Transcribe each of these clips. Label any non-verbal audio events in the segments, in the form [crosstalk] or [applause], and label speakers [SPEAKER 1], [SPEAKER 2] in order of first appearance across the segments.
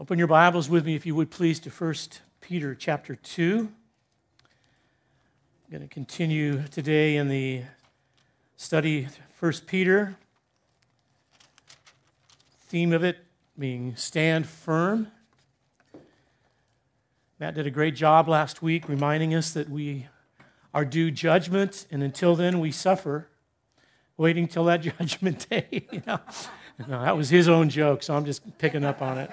[SPEAKER 1] Open your Bibles with me, if you would please, to 1 Peter chapter 2. I'm going to continue today in the study 1 Peter. Theme of it being stand firm. Matt did a great job last week reminding us that we are due judgment, and until then we suffer, waiting till that [laughs] judgment day. you know? No, that was his own joke, so I'm just picking up on it.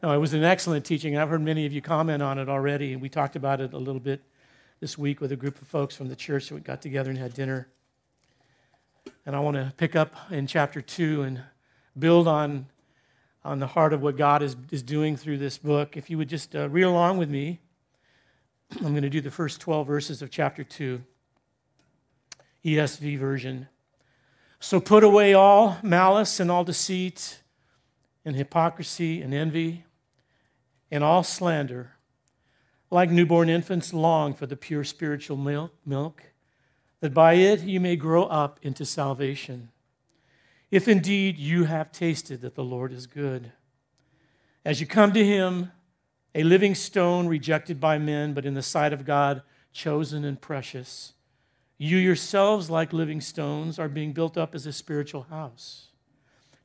[SPEAKER 1] No, it was an excellent teaching. I've heard many of you comment on it already, we talked about it a little bit this week with a group of folks from the church that we got together and had dinner. And I want to pick up in chapter 2 and build on, on the heart of what God is, is doing through this book. If you would just uh, read along with me, I'm going to do the first 12 verses of chapter 2, ESV version. So put away all malice and all deceit and hypocrisy and envy and all slander. Like newborn infants, long for the pure spiritual milk, milk, that by it you may grow up into salvation. If indeed you have tasted that the Lord is good. As you come to him, a living stone rejected by men, but in the sight of God, chosen and precious, you yourselves, like living stones, are being built up as a spiritual house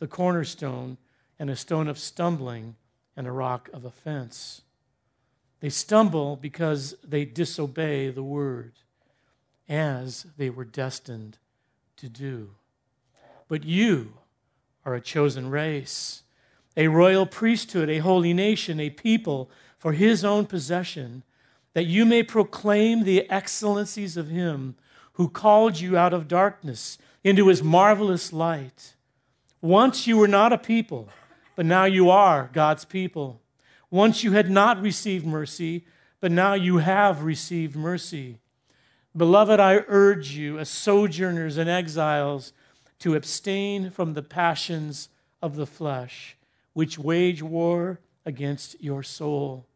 [SPEAKER 1] the cornerstone, and a stone of stumbling and a rock of offense. They stumble because they disobey the word, as they were destined to do. But you are a chosen race, a royal priesthood, a holy nation, a people for his own possession, that you may proclaim the excellencies of him who called you out of darkness into his marvelous light. Once you were not a people, but now you are God's people. Once you had not received mercy, but now you have received mercy. Beloved, I urge you, as sojourners and exiles, to abstain from the passions of the flesh, which wage war against your soul.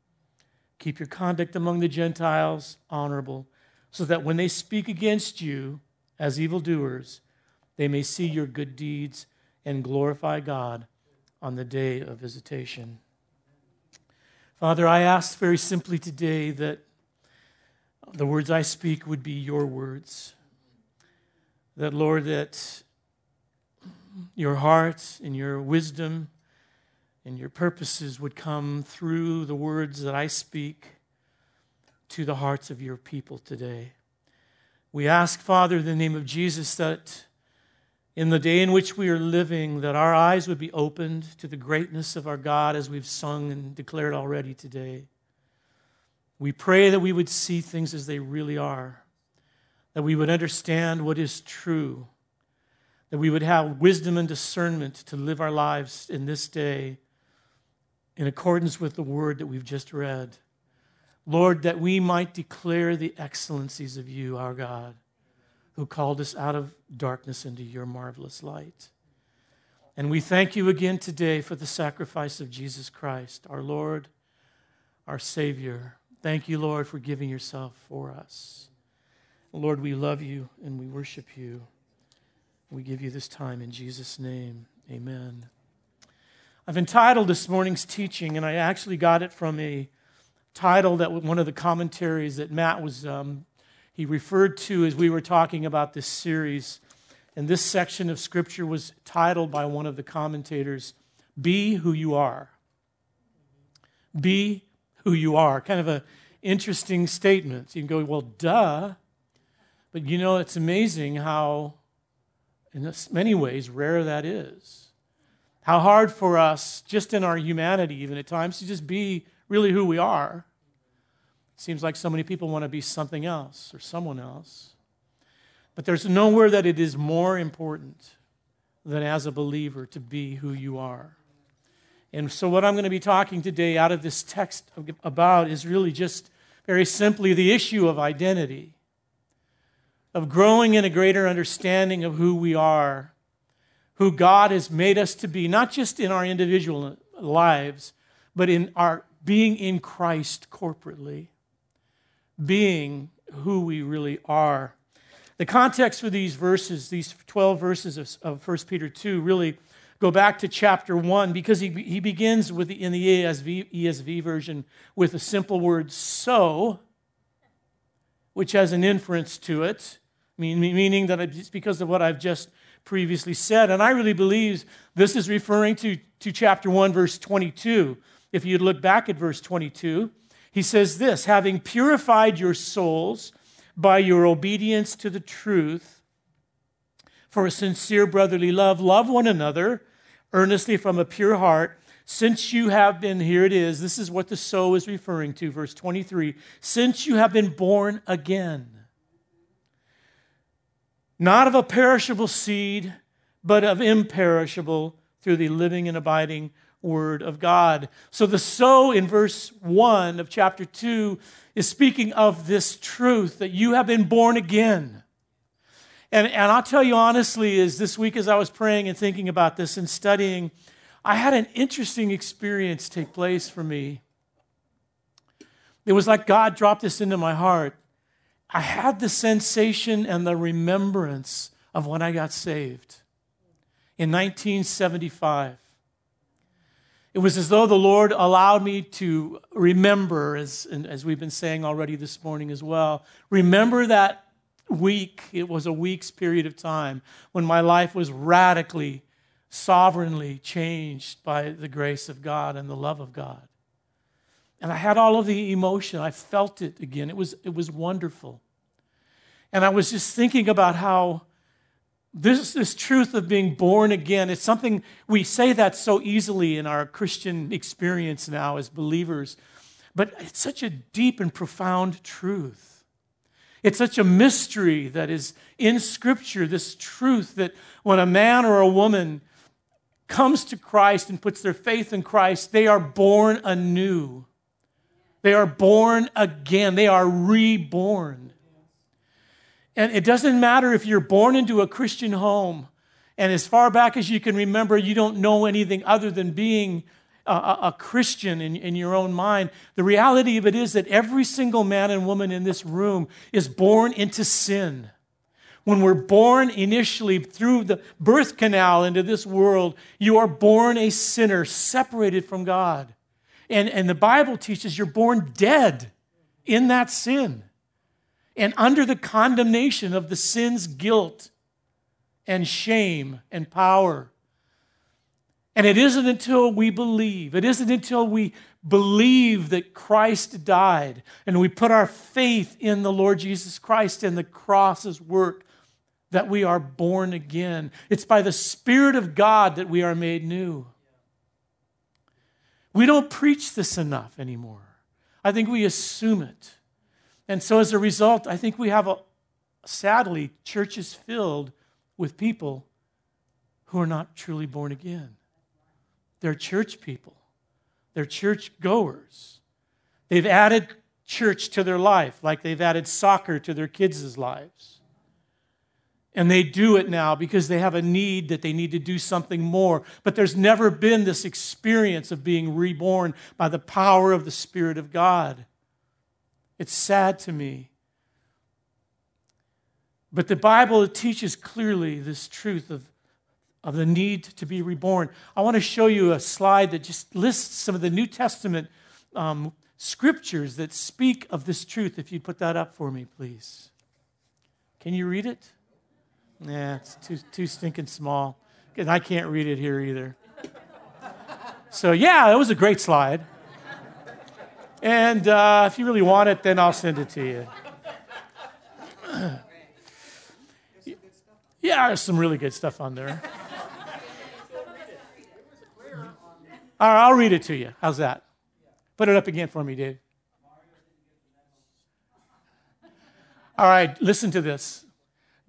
[SPEAKER 1] Keep your conduct among the Gentiles honorable, so that when they speak against you as evildoers, they may see your good deeds and glorify God on the day of visitation. Father, I ask very simply today that the words I speak would be your words. That, Lord, that your heart and your wisdom and your purposes would come through the words that I speak to the hearts of your people today. We ask, Father, in the name of Jesus, that in the day in which we are living, that our eyes would be opened to the greatness of our God as we've sung and declared already today. We pray that we would see things as they really are, that we would understand what is true, that we would have wisdom and discernment to live our lives in this day in accordance with the word that we've just read. Lord, that we might declare the excellencies of you, our God who called us out of darkness into your marvelous light. And we thank you again today for the sacrifice of Jesus Christ, our Lord, our Savior. Thank you, Lord, for giving yourself for us. Lord, we love you and we worship you. We give you this time in Jesus' name. Amen. I've entitled this morning's teaching, and I actually got it from a title that one of the commentaries that Matt was um, he referred to as we were talking about this series. And this section of Scripture was titled by one of the commentators, Be Who You Are. Be who you are. Kind of an interesting statement. You can go, well, duh. But you know, it's amazing how, in many ways, rare that is. How hard for us, just in our humanity, even at times, to just be really who we are. Seems like so many people want to be something else or someone else. But there's nowhere that it is more important than as a believer to be who you are. And so, what I'm going to be talking today out of this text about is really just very simply the issue of identity, of growing in a greater understanding of who we are, who God has made us to be, not just in our individual lives, but in our being in Christ corporately, being who we really are. The context for these verses, these 12 verses of, of 1 Peter 2, really go back to chapter 1 because he, he begins with the, in the ESV, ESV version with a simple word, so, which has an inference to it, meaning that it's because of what I've just previously said. And I really believe this is referring to, to chapter 1, verse 22. If you look back at verse 22, he says this having purified your souls by your obedience to the truth for a sincere brotherly love, love one another earnestly from a pure heart. Since you have been, here it is, this is what the so is referring to, verse 23. Since you have been born again not of a perishable seed, but of imperishable through the living and abiding word of God. So the so in verse 1 of chapter 2 is speaking of this truth that you have been born again. And, and I'll tell you honestly, is this week as I was praying and thinking about this and studying, I had an interesting experience take place for me. It was like God dropped this into my heart. I had the sensation and the remembrance of when I got saved in 1975. It was as though the Lord allowed me to remember, as, as we've been saying already this morning as well, remember that week. It was a week's period of time when my life was radically, sovereignly changed by the grace of God and the love of God. And I had all of the emotion. I felt it again. It was, it was wonderful. And I was just thinking about how this, this truth of being born again, it's something we say that so easily in our Christian experience now as believers, but it's such a deep and profound truth. It's such a mystery that is in Scripture, this truth that when a man or a woman comes to Christ and puts their faith in Christ, they are born anew. They are born again. They are reborn. And it doesn't matter if you're born into a Christian home, and as far back as you can remember, you don't know anything other than being a, a, Christian in, in your own mind. The reality of it is that every single man and woman in this room is born into sin. When we're born initially through the birth canal into this world, you are born a sinner, separated from God. And, and the Bible teaches you're born dead in that sin and under the condemnation of the sin's guilt and shame and power. And it isn't until we believe, it isn't until we believe that Christ died and we put our faith in the Lord Jesus Christ and the cross's work that we are born again. It's by the Spirit of God that we are made new. We don't preach this enough anymore. I think we assume it. And so as a result, I think we have, a, sadly, churches filled with people who are not truly born again. They're church people, they're church goers. They've added church to their life, like they've added soccer to their kids' lives. And they do it now because they have a need that they need to do something more. But there's never been this experience of being reborn by the power of the Spirit of God. It's sad to me. But the Bible teaches clearly this truth of, of the need to be reborn. I want to show you a slide that just lists some of the New Testament um, scriptures that speak of this truth. If you put that up for me, please. Can you read it? Yeah, it's too, too stinking small. And I can't read it here either. So, yeah, that was a great slide. And uh, if you really want it, then I'll send it to you. [clears throat] yeah, there's some really good stuff on there. All right, I'll read it to you. How's that? Put it up again for me, Dave. All right, listen to this.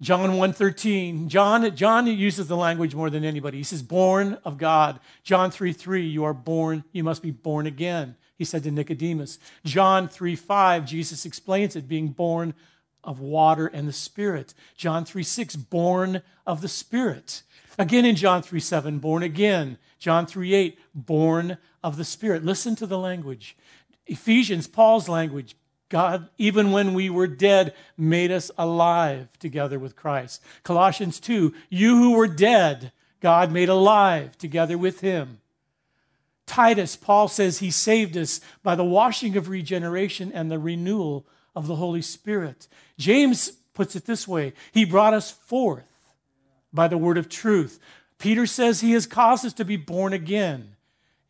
[SPEAKER 1] John 1:13. John, John uses the language more than anybody. He says, born of God. John 3:3, you are born, you must be born again. He said to Nicodemus. John 3 5, Jesus explains it, being born of water and the Spirit. John 3 6, born of the Spirit. Again in John 3 7, born again. John 3 8, born of the Spirit. Listen to the language. Ephesians, Paul's language, God, even when we were dead, made us alive together with Christ. Colossians 2, you who were dead, God made alive together with him. Titus, Paul says he saved us by the washing of regeneration and the renewal of the Holy Spirit. James puts it this way He brought us forth by the word of truth. Peter says he has caused us to be born again.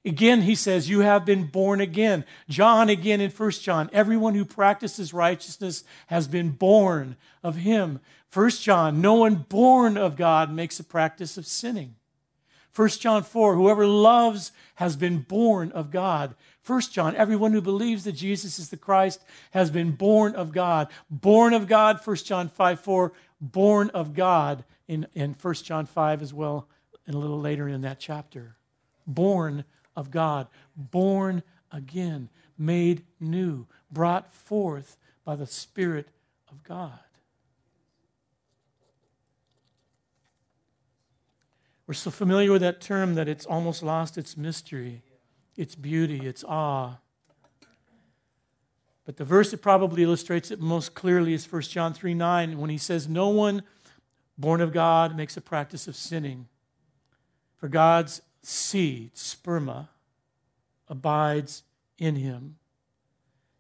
[SPEAKER 1] Again, he says, You have been born again. John, again in 1 John, everyone who practices righteousness has been born of him. 1 John, no one born of God makes a practice of sinning. 1 John 4, whoever loves has been born of God. 1 John, everyone who believes that Jesus is the Christ has been born of God. Born of God, 1 John 5 4, born of God in, in 1 John 5 as well, and a little later in that chapter. Born of God, born again, made new, brought forth by the Spirit of God. We're so familiar with that term that it's almost lost its mystery, its beauty, its awe. But the verse that probably illustrates it most clearly is 1 John 3 9, when he says, No one born of God makes a practice of sinning. For God's seed, sperma, abides in him.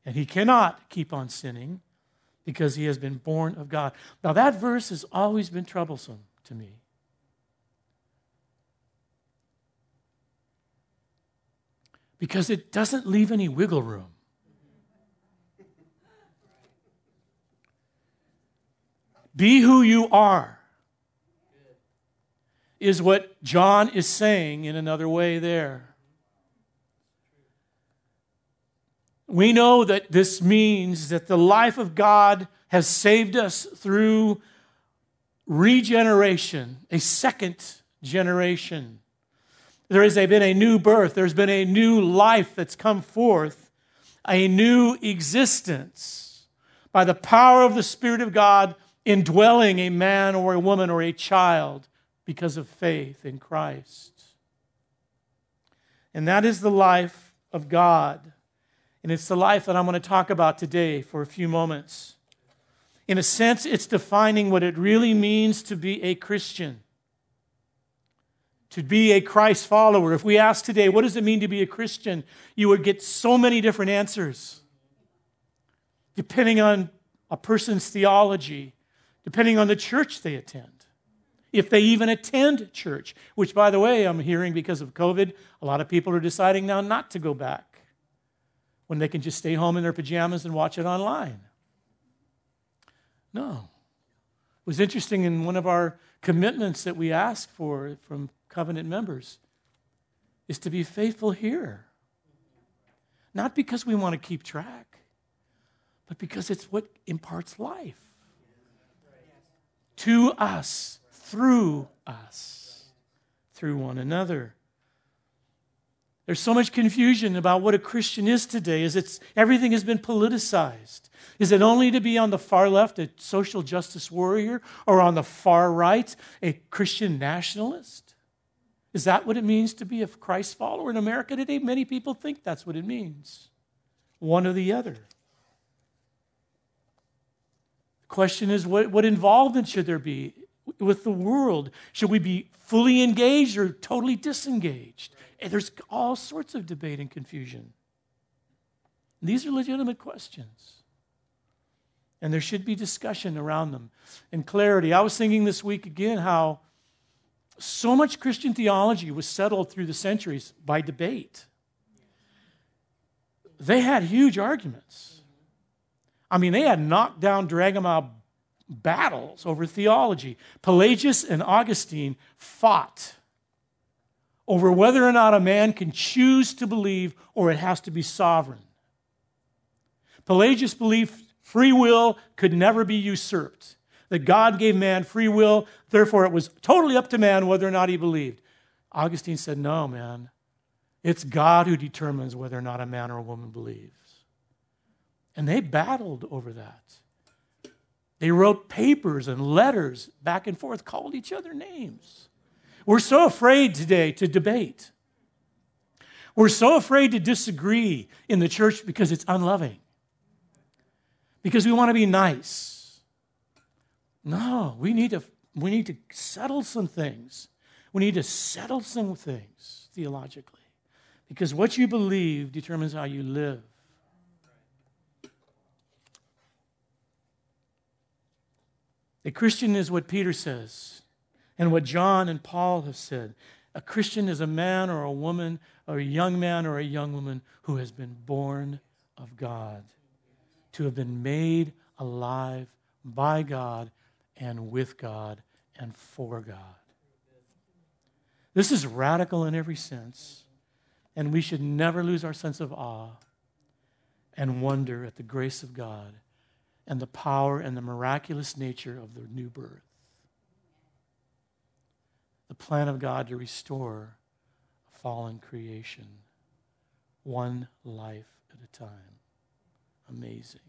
[SPEAKER 1] And he cannot keep on sinning because he has been born of God. Now, that verse has always been troublesome to me. Because it doesn't leave any wiggle room. Be who you are is what John is saying in another way there. We know that this means that the life of God has saved us through regeneration, a second generation. There has been a new birth, there's been a new life that's come forth, a new existence by the power of the Spirit of God indwelling a man or a woman or a child because of faith in Christ. And that is the life of God. And it's the life that I'm going to talk about today for a few moments. In a sense, it's defining what it really means to be a Christian, to be a Christ follower. If we ask today, what does it mean to be a Christian? You would get so many different answers, depending on a person's theology, depending on the church they attend if they even attend church, which, by the way, I'm hearing because of COVID, a lot of people are deciding now not to go back when they can just stay home in their pajamas and watch it online. No. It was interesting in one of our commitments that we asked for from covenant members is to be faithful here. Not because we want to keep track, but because it's what imparts life to us through us, through one another. There's so much confusion about what a Christian is today, is it's everything has been politicized. Is it only to be on the far left, a social justice warrior, or on the far right, a Christian nationalist? Is that what it means to be a Christ follower in America today? Many people think that's what it means. One or the other. The question is what, what involvement should there be? with the world? Should we be fully engaged or totally disengaged? And there's all sorts of debate and confusion. These are legitimate questions. And there should be discussion around them and clarity. I was thinking this week again how so much Christian theology was settled through the centuries by debate. They had huge arguments. I mean, they had knocked down, drag out battles over theology. Pelagius and Augustine fought over whether or not a man can choose to believe or it has to be sovereign. Pelagius believed free will could never be usurped. That God gave man free will, therefore it was totally up to man whether or not he believed. Augustine said, No, man. It's God who determines whether or not a man or a woman believes. And they battled over that. They wrote papers and letters back and forth, called each other names. We're so afraid today to debate. We're so afraid to disagree in the church because it's unloving, because we want to be nice. No, we need to, we need to settle some things. We need to settle some things theologically because what you believe determines how you live. A Christian is what Peter says and what John and Paul have said. A Christian is a man or a woman, or a young man or a young woman who has been born of God, to have been made alive by God and with God and for God. This is radical in every sense, and we should never lose our sense of awe and wonder at the grace of God and the power and the miraculous nature of the new birth. The plan of God to restore a fallen creation, one life at a time. Amazing.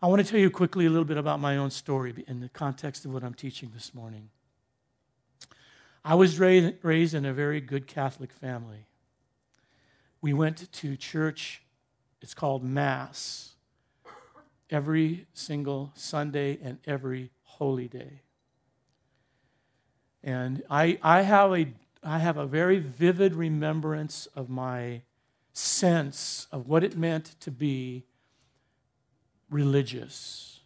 [SPEAKER 1] I want to tell you quickly a little bit about my own story in the context of what I'm teaching this morning. I was raised in a very good Catholic family. We went to church, it's called Mass every single Sunday and every holy day. And I, I, have a, I have a very vivid remembrance of my sense of what it meant to be religious,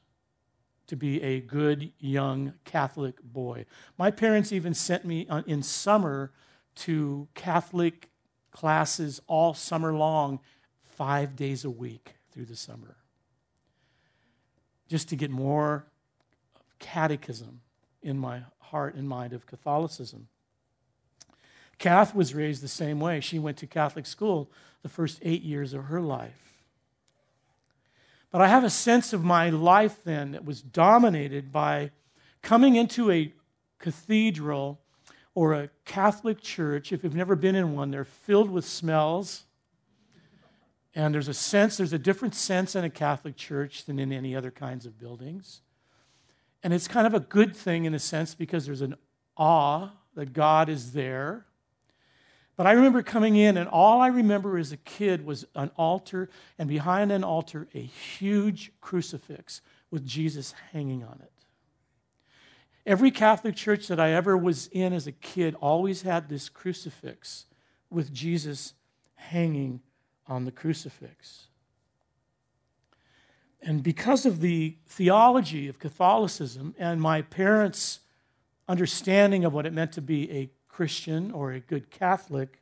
[SPEAKER 1] to be a good young Catholic boy. My parents even sent me uh, in summer to Catholic classes all summer long, five days a week through the summer just to get more catechism in my heart and mind of Catholicism. Kath was raised the same way. She went to Catholic school the first eight years of her life. But I have a sense of my life then that was dominated by coming into a cathedral or a Catholic church. If you've never been in one, they're filled with smells and there's a sense, there's a different sense in a Catholic church than in any other kinds of buildings. And it's kind of a good thing in a sense because there's an awe that God is there. But I remember coming in, and all I remember as a kid was an altar, and behind an altar, a huge crucifix with Jesus hanging on it. Every Catholic church that I ever was in as a kid always had this crucifix with Jesus hanging on the crucifix. And because of the theology of Catholicism and my parents' understanding of what it meant to be a Christian or a good Catholic,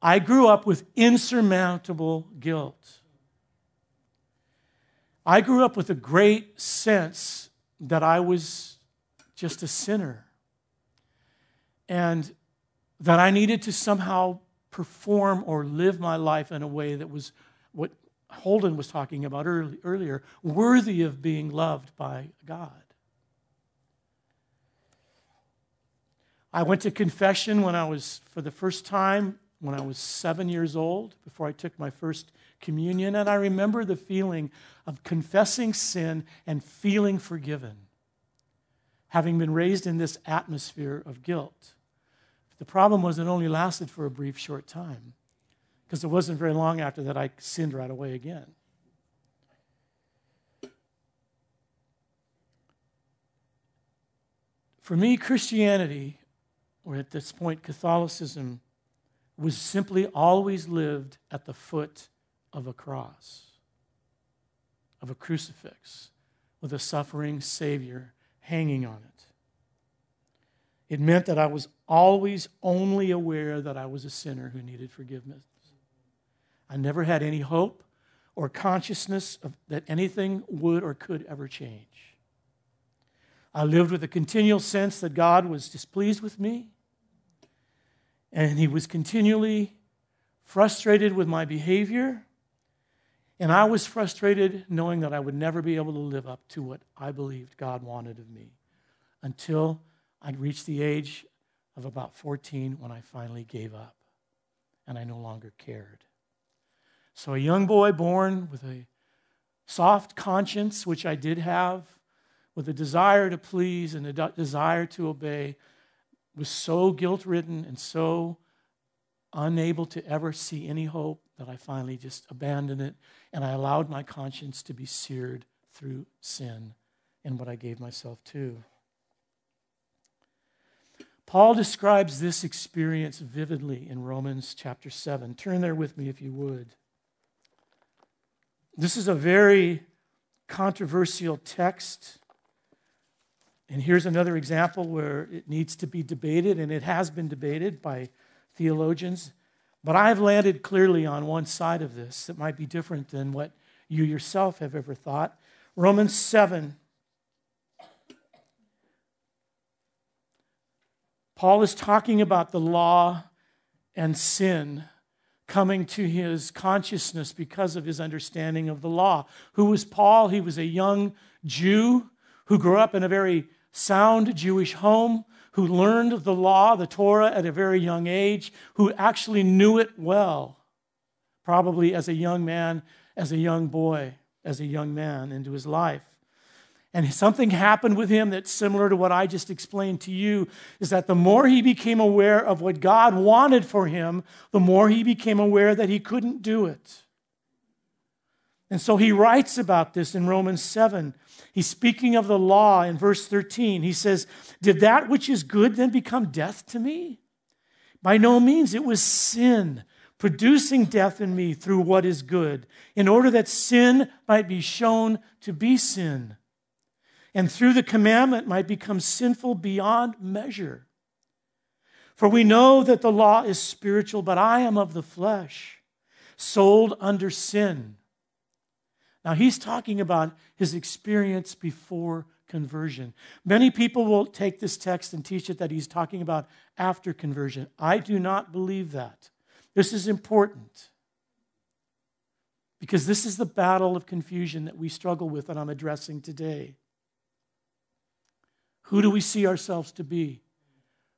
[SPEAKER 1] I grew up with insurmountable guilt. I grew up with a great sense that I was just a sinner and that I needed to somehow perform or live my life in a way that was what Holden was talking about early, earlier worthy of being loved by God. I went to confession when I was, for the first time, when I was seven years old, before I took my first communion, and I remember the feeling of confessing sin and feeling forgiven, having been raised in this atmosphere of guilt. The problem was it only lasted for a brief, short time because it wasn't very long after that I sinned right away again. For me, Christianity, or at this point, Catholicism, was simply always lived at the foot of a cross, of a crucifix, with a suffering Savior hanging on it. It meant that I was always only aware that I was a sinner who needed forgiveness. I never had any hope or consciousness of, that anything would or could ever change. I lived with a continual sense that God was displeased with me, and He was continually frustrated with my behavior, And I was frustrated knowing that I would never be able to live up to what I believed God wanted of me until I'd reached the age of about 14 when I finally gave up and I no longer cared. So, a young boy born with a soft conscience, which I did have, with a desire to please and a desire to obey, was so guilt ridden and so unable to ever see any hope that I finally just abandoned it and I allowed my conscience to be seared through sin and what I gave myself to. Paul describes this experience vividly in Romans chapter 7. Turn there with me if you would. This is a very controversial text. And here's another example where it needs to be debated, and it has been debated by theologians. But I've landed clearly on one side of this that might be different than what you yourself have ever thought. Romans 7. Paul is talking about the law and sin coming to his consciousness because of his understanding of the law. Who was Paul? He was a young Jew who grew up in a very sound Jewish home, who learned the law, the Torah, at a very young age, who actually knew it well, probably as a young man, as a young boy, as a young man into his life. And something happened with him that's similar to what I just explained to you is that the more he became aware of what God wanted for him, the more he became aware that he couldn't do it. And so he writes about this in Romans 7. He's speaking of the law in verse 13. He says, Did that which is good then become death to me? By no means. It was sin producing death in me through what is good, in order that sin might be shown to be sin and through the commandment might become sinful beyond measure. For we know that the law is spiritual, but I am of the flesh, sold under sin. Now, he's talking about his experience before conversion. Many people will take this text and teach it that he's talking about after conversion. I do not believe that. This is important because this is the battle of confusion that we struggle with that I'm addressing today. Who do we see ourselves to be?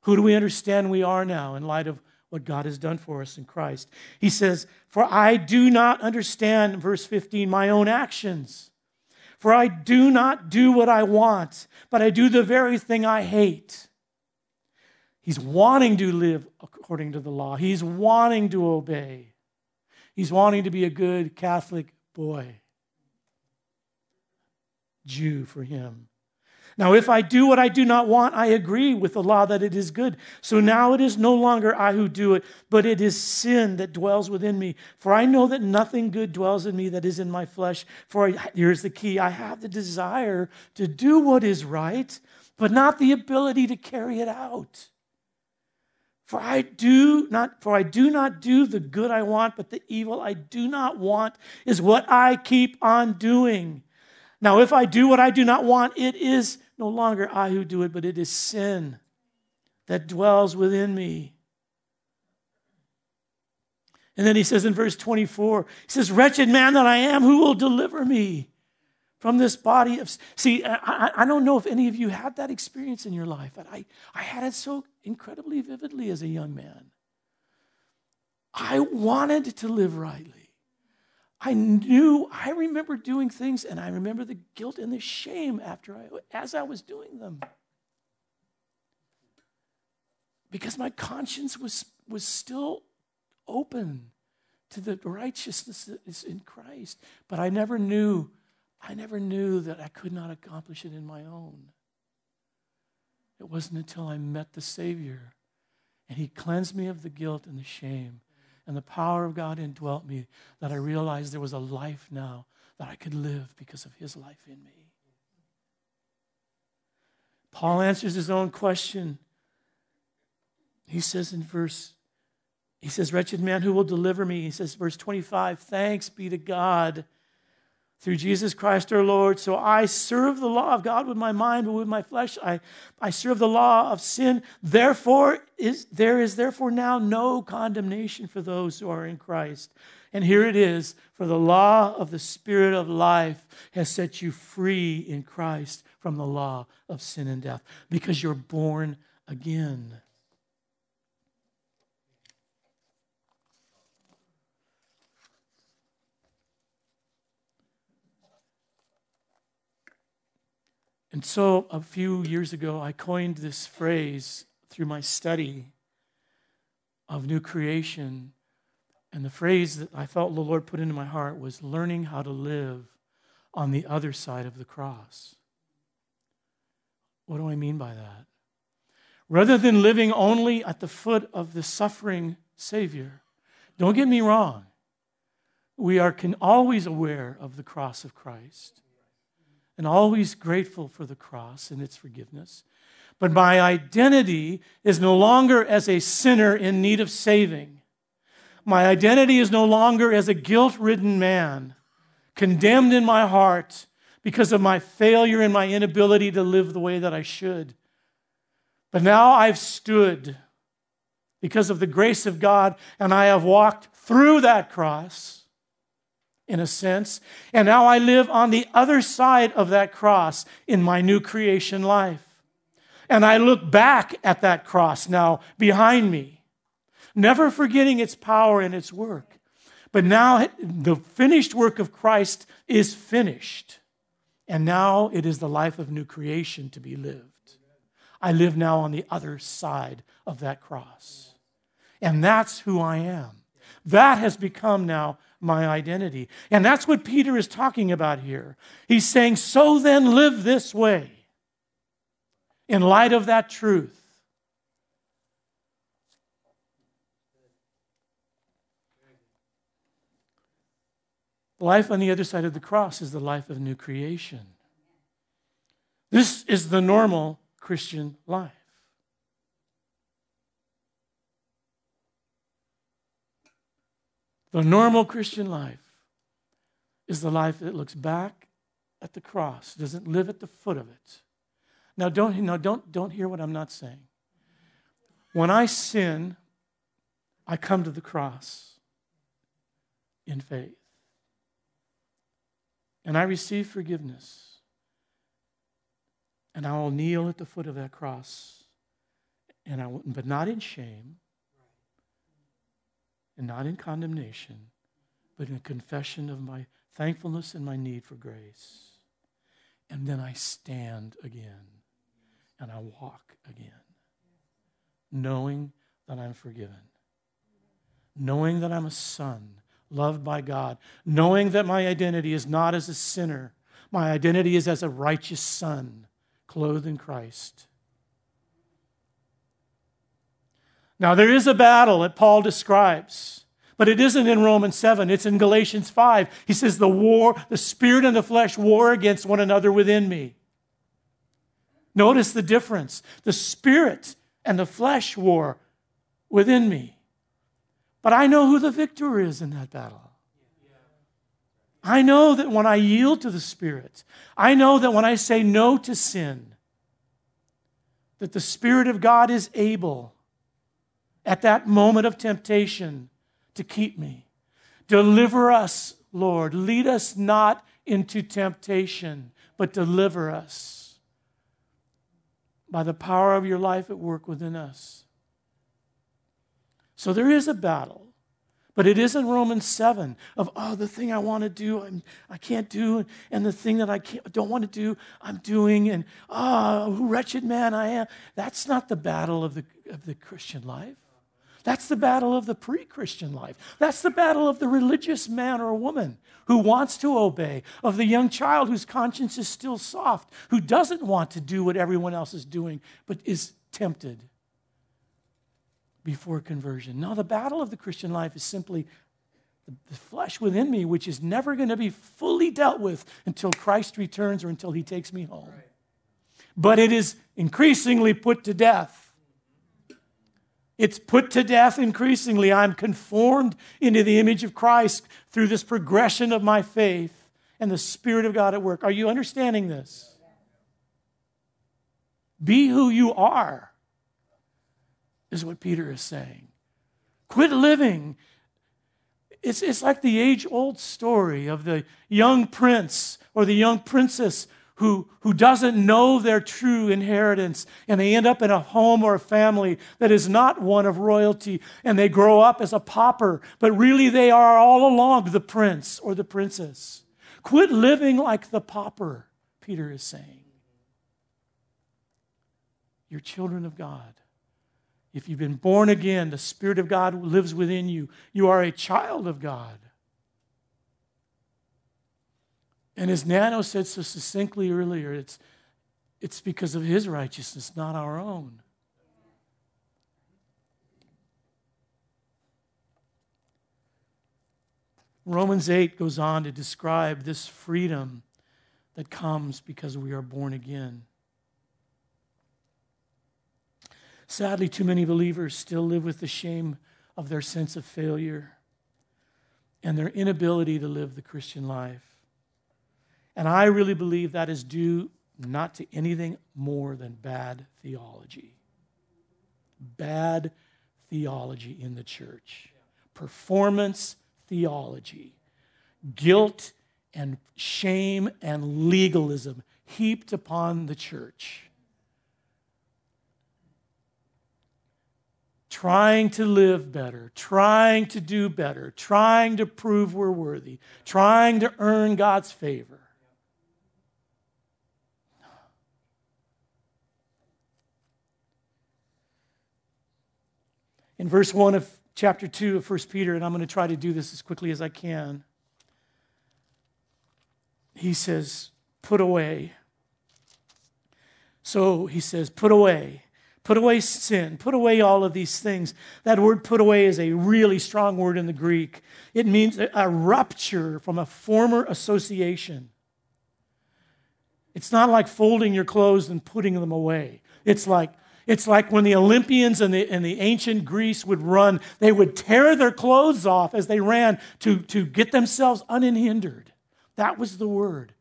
[SPEAKER 1] Who do we understand we are now in light of what God has done for us in Christ? He says, For I do not understand, verse 15, my own actions. For I do not do what I want, but I do the very thing I hate. He's wanting to live according to the law, he's wanting to obey, he's wanting to be a good Catholic boy. Jew for him. Now, if I do what I do not want, I agree with the law that it is good. So now it is no longer I who do it, but it is sin that dwells within me. For I know that nothing good dwells in me that is in my flesh. For I, here's the key I have the desire to do what is right, but not the ability to carry it out. For I do not for I do not do the good I want, but the evil I do not want is what I keep on doing. Now, if I do what I do not want, it is no longer I who do it, but it is sin that dwells within me. And then he says in verse 24, he says, Wretched man that I am, who will deliver me from this body of. See, I, I don't know if any of you had that experience in your life, but I, I had it so incredibly vividly as a young man. I wanted to live rightly. I knew, I remember doing things, and I remember the guilt and the shame after I, as I was doing them. Because my conscience was, was still open to the righteousness that is in Christ. But I never knew, I never knew that I could not accomplish it in my own. It wasn't until I met the Savior and He cleansed me of the guilt and the shame and the power of God indwelt me that I realized there was a life now that I could live because of his life in me. Paul answers his own question. He says in verse, he says, Wretched man, who will deliver me? He says, verse 25, Thanks be to God through Jesus Christ our Lord. So I serve the law of God with my mind, but with my flesh I, I serve the law of sin. Therefore, is, there is therefore now no condemnation for those who are in Christ. And here it is for the law of the Spirit of life has set you free in Christ from the law of sin and death because you're born again. And so a few years ago, I coined this phrase through my study of new creation. And the phrase that I felt the Lord put into my heart was learning how to live on the other side of the cross. What do I mean by that? Rather than living only at the foot of the suffering Savior, don't get me wrong, we are can always aware of the cross of Christ and always grateful for the cross and its forgiveness. But my identity is no longer as a sinner in need of saving. My identity is no longer as a guilt ridden man, condemned in my heart because of my failure and my inability to live the way that I should. But now I've stood because of the grace of God, and I have walked through that cross in a sense. And now I live on the other side of that cross in my new creation life. And I look back at that cross now behind me, never forgetting its power and its work. But now the finished work of Christ is finished. And now it is the life of new creation to be lived. I live now on the other side of that cross. And that's who I am. That has become now my identity. And that's what Peter is talking about here. He's saying, So then live this way in light of that truth. Life on the other side of the cross is the life of new creation. This is the normal Christian life. The normal Christian life is the life that looks back at the cross, doesn't live at the foot of it. Now, don't, no, don't, don't hear what I'm not saying. When I sin, I come to the cross in faith. And I receive forgiveness. And I will kneel at the foot of that cross. And I, will, but not in shame, and not in condemnation, but in a confession of my thankfulness and my need for grace. And then I stand again and I walk again, knowing that I'm forgiven, knowing that I'm a son loved by God, knowing that my identity is not as a sinner, my identity is as a righteous son clothed in Christ. Now, there is a battle that Paul describes, but it isn't in Romans 7, it's in Galatians 5. He says, The war, the spirit and the flesh war against one another within me. Notice the difference. The spirit and the flesh war within me. But I know who the victor is in that battle. I know that when I yield to the Spirit, I know that when I say no to sin, that the Spirit of God is able at that moment of temptation to keep me. Deliver us, Lord. Lead us not into temptation, but deliver us by the power of your life at work within us. So there is a battle. But it isn't Romans 7 of, oh, the thing I want to do, I'm, I can't do, and the thing that I don't want to do, I'm doing, and oh, wretched man I am. That's not the battle of the, of the Christian life. That's the battle of the pre Christian life. That's the battle of the religious man or woman who wants to obey, of the young child whose conscience is still soft, who doesn't want to do what everyone else is doing, but is tempted before conversion. Now, the battle of the Christian life is simply the flesh within me, which is never going to be fully dealt with until Christ returns or until he takes me home. But it is increasingly put to death it's put to death increasingly. I'm conformed into the image of Christ through this progression of my faith and the Spirit of God at work. Are you understanding this? Be who you are, is what Peter is saying. Quit living. It's, it's like the age old story of the young prince or the young princess who, who doesn't know their true inheritance and they end up in a home or a family that is not one of royalty and they grow up as a pauper, but really they are all along the prince or the princess. Quit living like the pauper, Peter is saying. You're children of God. If you've been born again, the Spirit of God lives within you. You are a child of God. And as Nano said so succinctly earlier, it's, it's because of his righteousness, not our own. Romans 8 goes on to describe this freedom that comes because we are born again. Sadly, too many believers still live with the shame of their sense of failure and their inability to live the Christian life. And I really believe that is due not to anything more than bad theology. Bad theology in the church, performance theology, guilt and shame and legalism heaped upon the church. Trying to live better, trying to do better, trying to prove we're worthy, trying to earn God's favor. In verse 1 of chapter 2 of 1 Peter, and I'm going to try to do this as quickly as I can. He says, Put away. So he says, Put away. Put away sin. Put away all of these things. That word put away is a really strong word in the Greek. It means a rupture from a former association. It's not like folding your clothes and putting them away. It's like it's like when the Olympians and the, the ancient Greece would run, they would tear their clothes off as they ran to, to get themselves unhindered. That was the word.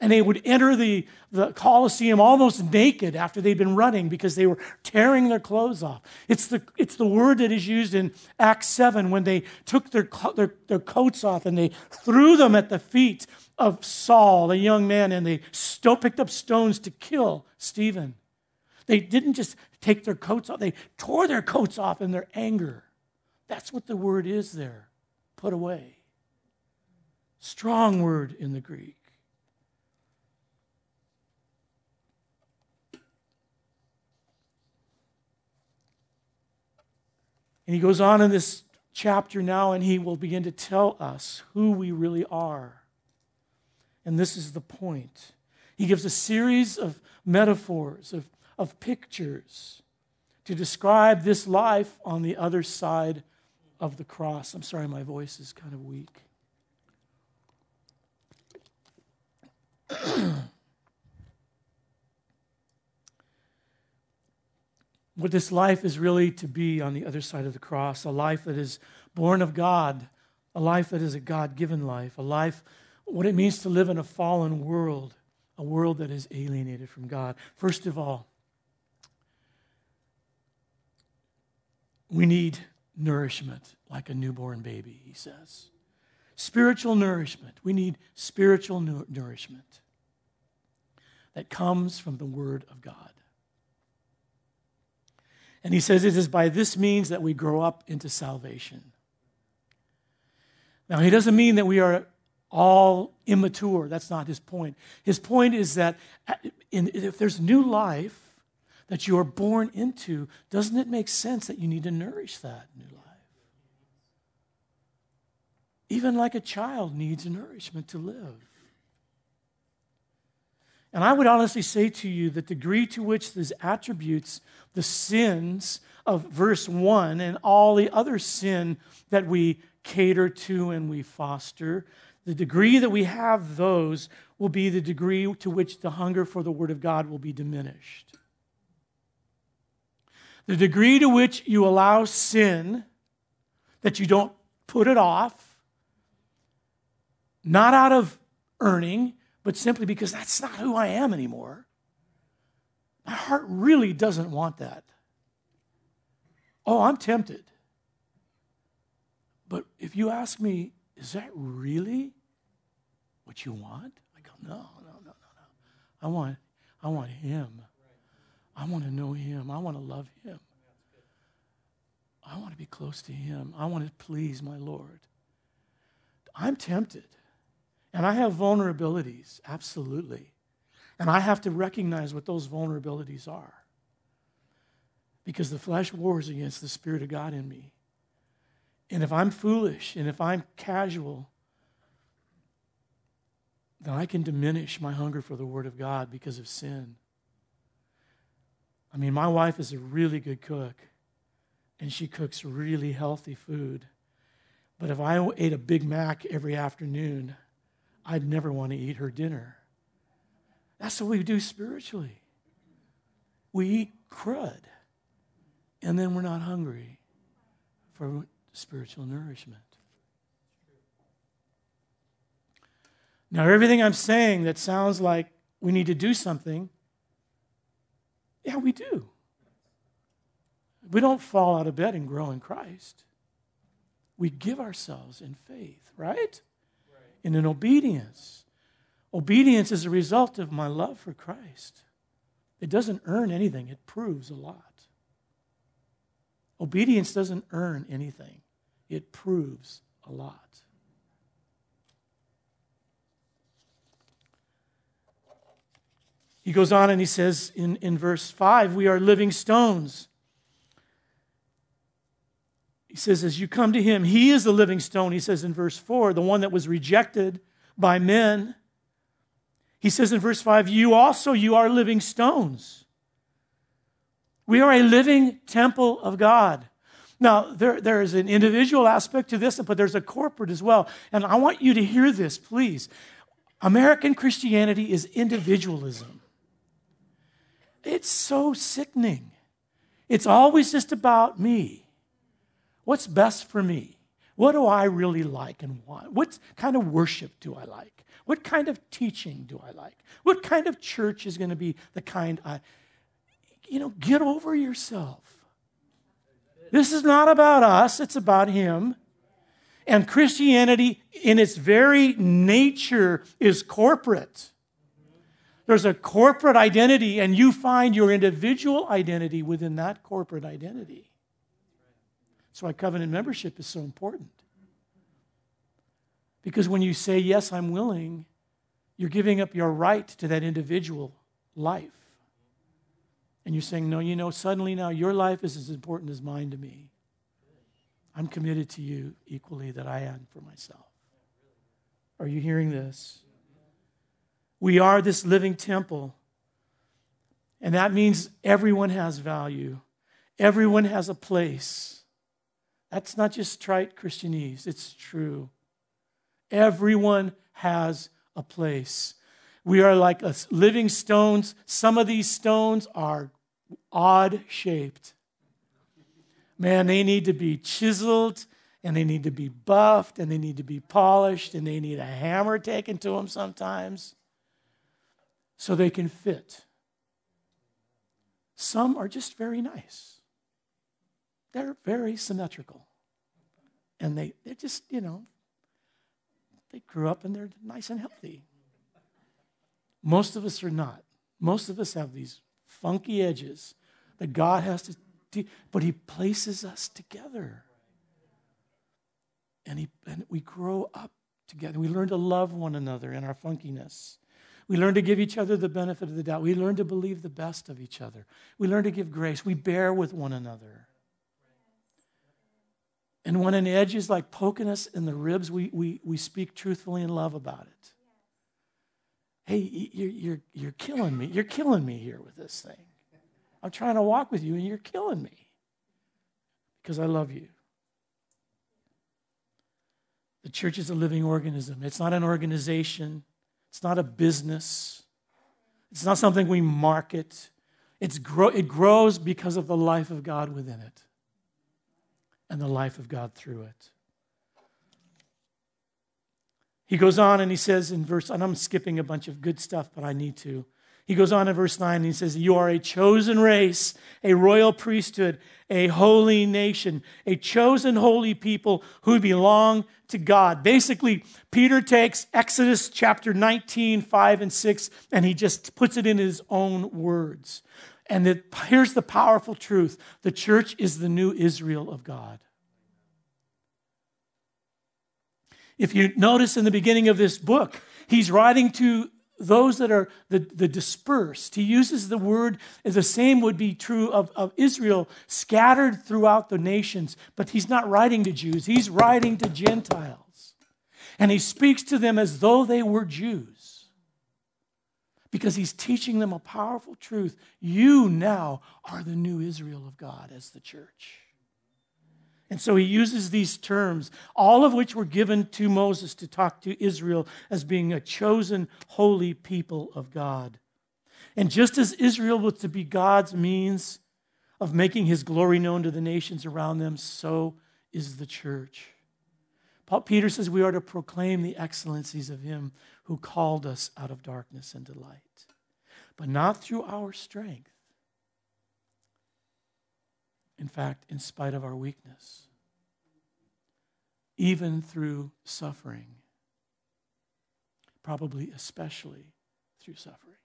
[SPEAKER 1] And they would enter the, the Colosseum almost naked after they'd been running because they were tearing their clothes off. It's the, it's the word that is used in Acts 7 when they took their, their, their coats off and they threw them at the feet of Saul, the young man, and they still picked up stones to kill Stephen. They didn't just take their coats off, they tore their coats off in their anger. That's what the word is there put away. Strong word in the Greek. And he goes on in this chapter now and he will begin to tell us who we really are. And this is the point. He gives a series of metaphors, of of pictures to describe this life on the other side of the cross. I'm sorry, my voice is kind of weak. [clears throat] what this life is really to be on the other side of the cross a life that is born of God, a life that is a God given life, a life, what it means to live in a fallen world, a world that is alienated from God. First of all, We need nourishment like a newborn baby, he says. Spiritual nourishment. We need spiritual nourishment that comes from the Word of God. And he says it is by this means that we grow up into salvation. Now, he doesn't mean that we are all immature. That's not his point. His point is that uh, if there's new life, that you are born into, doesn't it make sense that you need to nourish that new life? Even like a child needs nourishment to live. And I would honestly say to you the degree to which these attributes, the sins of verse 1 and all the other sin that we cater to and we foster, the degree that we have those will be the degree to which the hunger for the Word of God will be diminished. The degree to which you allow sin, that you don't put it off, not out of earning, but simply because that's not who I am anymore. My heart really doesn't want that. Oh, I'm tempted. But if you ask me, is that really what you want? I go, no, no, no, no, no. I want, I want him. I want to know him. I want to love him. I want to be close to him. I want to please my Lord. I'm tempted. And I have vulnerabilities, absolutely. And I have to recognize what those vulnerabilities are. Because the flesh wars against the Spirit of God in me. And if I'm foolish and if I'm casual, then I can diminish my hunger for the Word of God because of sin. I mean, my wife is a really good cook, and she cooks really healthy food. But if I ate a Big Mac every afternoon, I'd never want to eat her dinner. That's what we do spiritually. We eat crud, and then we're not hungry for spiritual nourishment. Now, everything I'm saying that sounds like we need to do something, yeah, we do. We don't fall out of bed and grow in Christ. We give ourselves in faith, right? right. And in obedience. Obedience is a result of my love for Christ. It doesn't earn anything, it proves a lot. Obedience doesn't earn anything, it proves a lot. He goes on and he says in, in verse 5 we are living stones. He says, as you come to him, he is the living stone, he says in verse 4, the one that was rejected by men. He says in verse 5, you also, you are living stones. We are a living temple of God. Now, there, there is an individual aspect to this, but there's a corporate as well. And I want you to hear this, please. American Christianity is individualism. It's so sickening. It's always just about me. What's best for me? What do I really like and want? What kind of worship do I like? What kind of teaching do I like? What kind of church is going to be the kind I you know, get over yourself. This is not about us, it's about Him. And Christianity, in its very nature, is corporate. There's a corporate identity, and you find your individual identity within that corporate identity. That's why covenant membership is so important. Because when you say, Yes, I'm willing, you're giving up your right to that individual life. And you're saying, No, you know, suddenly now your life is as important as mine to me. I'm committed to you equally that I am for myself. Are you hearing this? We are this living temple. And that means everyone has value, everyone has a place. That's not just trite Christianese, it's true. Everyone has a place. We are like living stones. Some of these stones are odd shaped. Man, they need to be chiseled and they need to be buffed and they need to be polished and they need a hammer taken to them sometimes so they can fit. Some are just very nice. They're very symmetrical. And they, they're just, you know, they grew up and they're nice and healthy. Most of us are not. Most of us have these funky edges that God has to, de- but He places us together. And, he, and we grow up together. We learn to love one another in our funkiness. We learn to give each other the benefit of the doubt. We learn to believe the best of each other. We learn to give grace. We bear with one another. And when an edge is like poking us in the ribs, we, we, we speak truthfully in love about it hey, you're, you're, you're killing me. You're killing me here with this thing. I'm trying to walk with you and you're killing me because I love you. The church is a living organism. It's not an organization. It's not a business. It's not something we market. It's grow, it grows because of the life of God within it and the life of God through it. He goes on and he says in verse, and I'm skipping a bunch of good stuff, but I need to. He goes on in verse 9 and he says, You are a chosen race, a royal priesthood, a holy nation, a chosen holy people who belong to God. Basically, Peter takes Exodus chapter 19, 5 and 6, and he just puts it in his own words. And it, here's the powerful truth the church is the new Israel of God. If you notice in the beginning of this book, he's writing to those that are the, the dispersed. He uses the word, the same would be true of, of Israel, scattered throughout the nations, but he's not writing to Jews, he's writing to Gentiles. And he speaks to them as though they were Jews because he's teaching them a powerful truth. You now are the new Israel of God as the church. And so he uses these terms, all of which were given to Moses to talk to Israel as being a chosen, holy people of God. And just as Israel was to be God's means of making his glory known to the nations around them, so is the church. Paul, Peter says we are to proclaim the excellencies of him who called us out of darkness into light, but not through our strength in fact, in spite of our weakness, even through suffering, probably especially through suffering.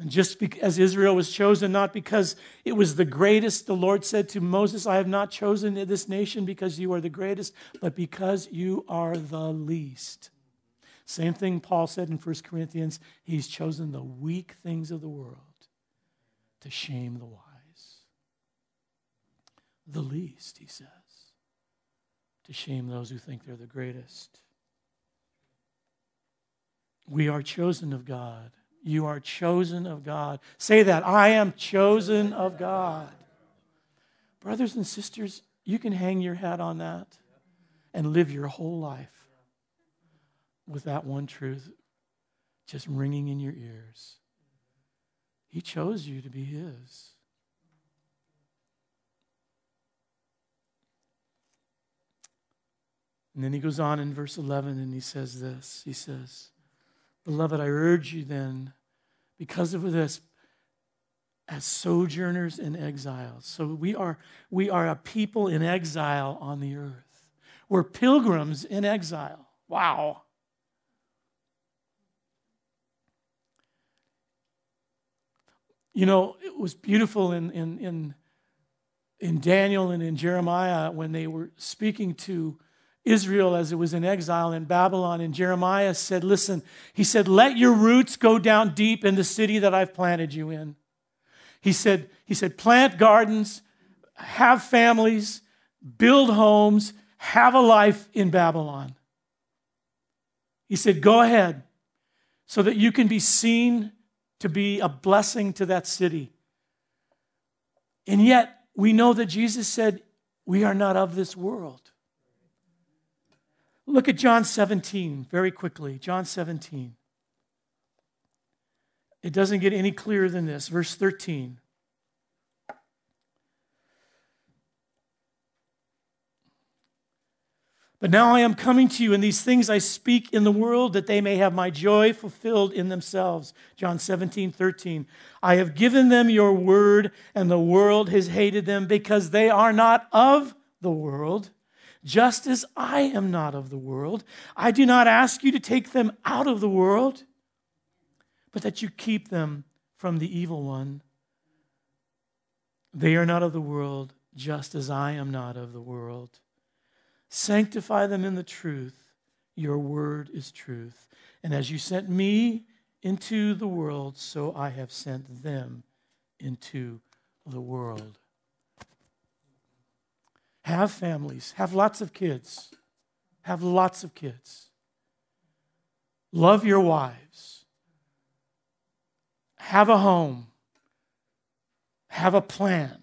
[SPEAKER 1] And just as Israel was chosen, not because it was the greatest, the Lord said to Moses, I have not chosen this nation because you are the greatest, but because you are the least. Same thing Paul said in 1 Corinthians He's chosen the weak things of the world to shame the wise the least, he says, to shame those who think they're the greatest. We are chosen of God. You are chosen of God. Say that. I am chosen of God. Brothers and sisters, you can hang your hat on that and live your whole life with that one truth just ringing in your ears. He chose you to be His. And then he goes on in verse 11 and he says this He says, Beloved, I urge you then, because of this, as sojourners and exiles. So we are, we are a people in exile on the earth. We're pilgrims in exile. Wow. You know, it was beautiful in, in, in, in Daniel and in Jeremiah when they were speaking to Israel as it was in exile in Babylon. And Jeremiah said, Listen, he said, let your roots go down deep in the city that I've planted you in. He said, he said, plant gardens, have families, build homes, have a life in Babylon. He said, Go ahead so that you can be seen to be a blessing to that city. And yet, we know that Jesus said, We are not of this world. Look at John 17 very quickly. John 17. It doesn't get any clearer than this. Verse 13. But now I am coming to you, and these things I speak in the world that they may have my joy fulfilled in themselves. John 17, 13. I have given them your word, and the world has hated them because they are not of the world, just as I am not of the world. I do not ask you to take them out of the world, but that you keep them from the evil one. They are not of the world, just as I am not of the world. Sanctify them in the truth. Your word is truth. And as you sent me into the world, so I have sent them into the world. Have families, have lots of kids, have lots of kids. Love your wives. Have a home. Have a plan.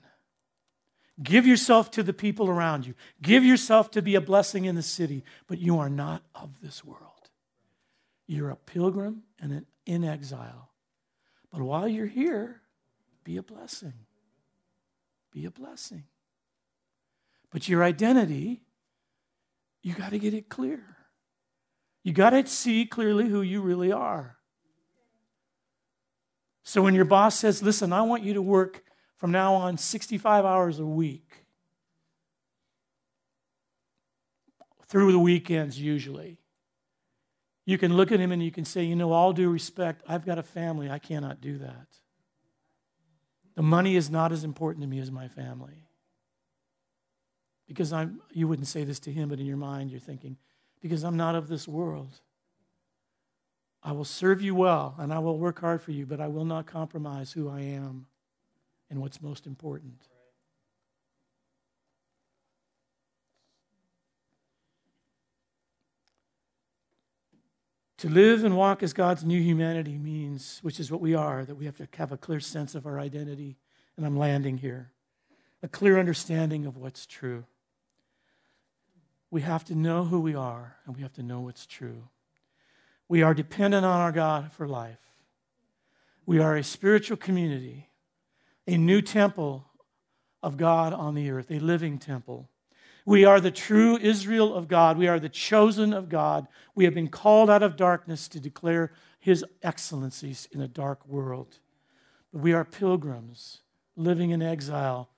[SPEAKER 1] Give yourself to the people around you. Give yourself to be a blessing in the city, but you are not of this world. You're a pilgrim and an in exile. But while you're here, be a blessing. Be a blessing. But your identity, you got to get it clear. You got to see clearly who you really are. So when your boss says, listen, I want you to work from now on 65 hours a week, through the weekends usually, you can look at him and you can say, you know, all due respect, I've got a family. I cannot do that. The money is not as important to me as my family. Because I'm, you wouldn't say this to him, but in your mind you're thinking, because I'm not of this world. I will serve you well and I will work hard for you, but I will not compromise who I am and what's most important. To live and walk as God's new humanity means, which is what we are, that we have to have a clear sense of our identity. And I'm landing here. A clear understanding of what's true. We have to know who we are, and we have to know what's true. We are dependent on our God for life. We are a spiritual community, a new temple of God on the earth, a living temple. We are the true Israel of God. We are the chosen of God. We have been called out of darkness to declare his excellencies in a dark world. But we are pilgrims living in exile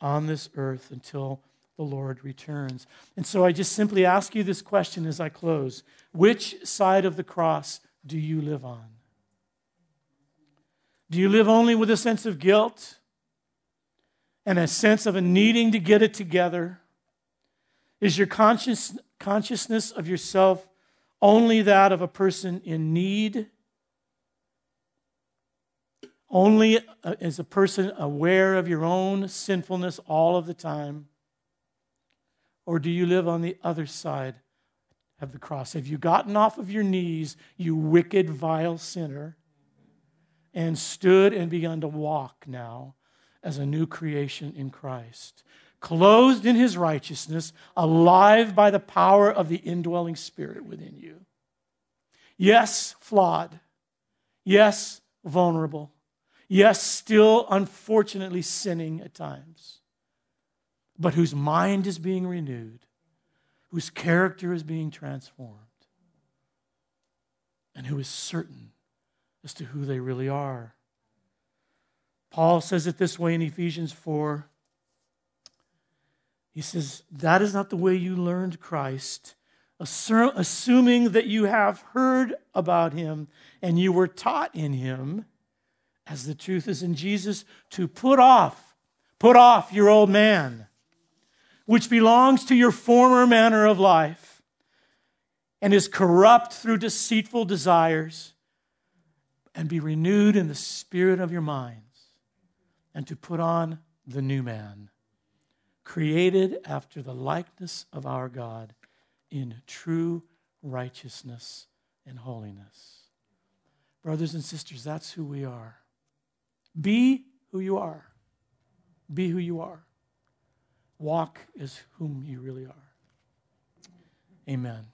[SPEAKER 1] on this earth until the Lord returns. And so I just simply ask you this question as I close Which side of the cross do you live on? Do you live only with a sense of guilt and a sense of a needing to get it together? Is your conscious, consciousness of yourself only that of a person in need? Only uh, as a person aware of your own sinfulness all of the time? Or do you live on the other side of the cross? Have you gotten off of your knees, you wicked, vile sinner, and stood and begun to walk now as a new creation in Christ? Clothed in his righteousness, alive by the power of the indwelling spirit within you. Yes, flawed. Yes, vulnerable. Yes, still unfortunately sinning at times but whose mind is being renewed, whose character is being transformed, and who is certain as to who they really are. Paul says it this way in Ephesians 4. He says, That is not the way you learned Christ, assuming that you have heard about him and you were taught in him, as the truth is in Jesus, to put off, put off your old man which belongs to your former manner of life and is corrupt through deceitful desires, and be renewed in the spirit of your minds, and to put on the new man, created after the likeness of our God in true righteousness and holiness. Brothers and sisters, that's who we are. Be who you are. Be who you are. Walk as whom you really are. Amen.